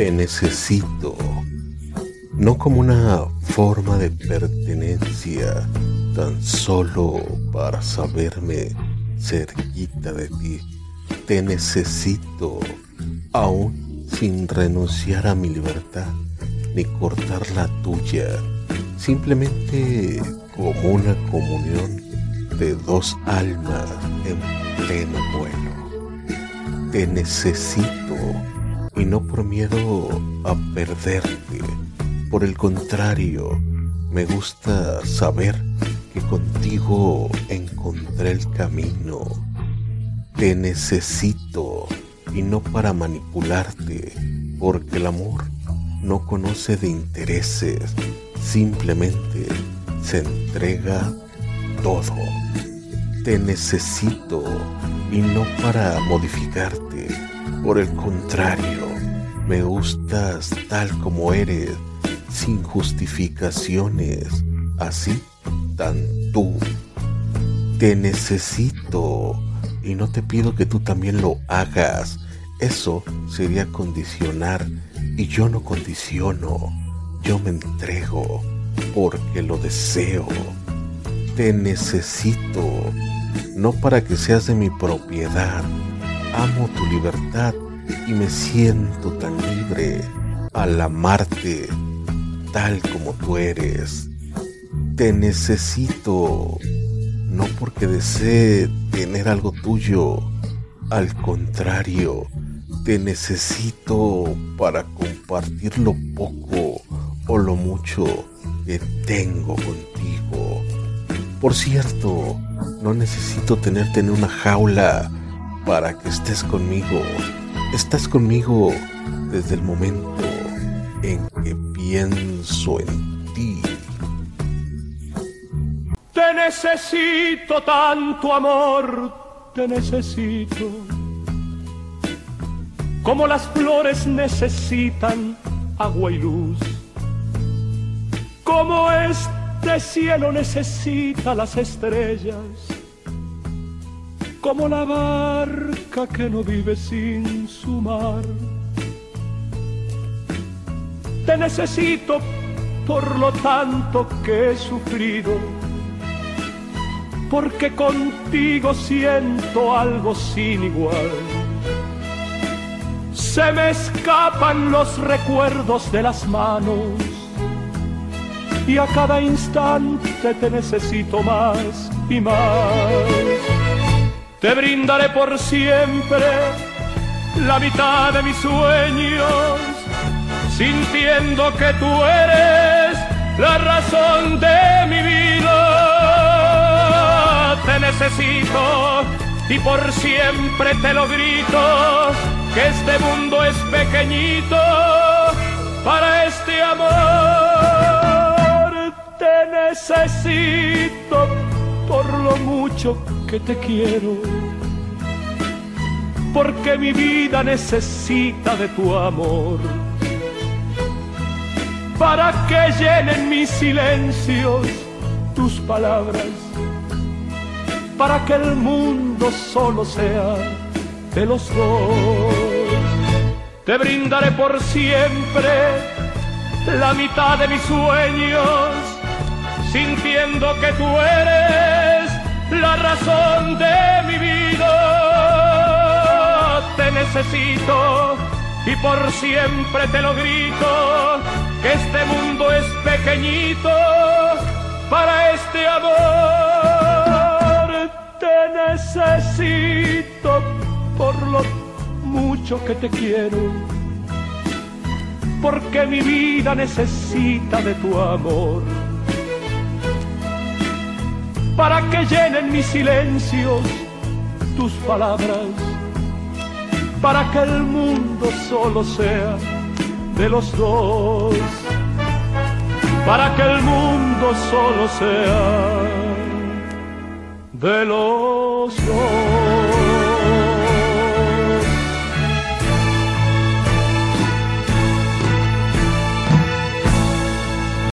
Te necesito, no como una forma de pertenencia, tan solo para saberme cerquita de ti. Te necesito, aún sin renunciar a mi libertad ni cortar la tuya, simplemente como una comunión de dos almas en pleno vuelo. Te necesito y no por miedo a perderte. Por el contrario, me gusta saber que contigo encontré el camino. Te necesito y no para manipularte, porque el amor no conoce de intereses, simplemente se entrega todo. Te necesito y no para modificarte. Por el contrario, me gustas tal como eres, sin justificaciones, así tan tú. Te necesito y no te pido que tú también lo hagas. Eso sería condicionar y yo no condiciono. Yo me entrego porque lo deseo. Te necesito, no para que seas de mi propiedad. Amo tu libertad y me siento tan libre al amarte tal como tú eres. Te necesito, no porque desee tener algo tuyo, al contrario, te necesito para compartir lo poco o lo mucho que tengo contigo. Por cierto, no necesito tenerte en una jaula para que estés conmigo. Estás conmigo desde el momento en que pienso en ti. Te necesito tanto amor, te necesito. Como las flores necesitan agua y luz. Como este cielo necesita las estrellas. Como la barca que no vive sin su mar. Te necesito por lo tanto que he sufrido porque contigo siento algo sin igual. Se me escapan los recuerdos de las manos y a cada instante te necesito más y más. Te brindaré por siempre la mitad de mis sueños, sintiendo que tú eres la razón de mi vida te necesito y por siempre te lo grito, que este mundo es pequeñito para este amor. Te necesito por lo mucho que te quiero, porque mi vida necesita de tu amor. Para que llenen mis silencios tus palabras para que el mundo solo sea de los dos. Te brindaré por siempre la mitad de mis sueños, sintiendo que tú eres la razón de mi vida. Te necesito y por siempre te lo grito, que este mundo es pequeñito para este amor te necesito por lo mucho que te quiero, porque mi vida necesita de tu amor, para que llenen mis silencios tus palabras, para que el mundo solo sea de los dos, para que el mundo solo sea de los dos.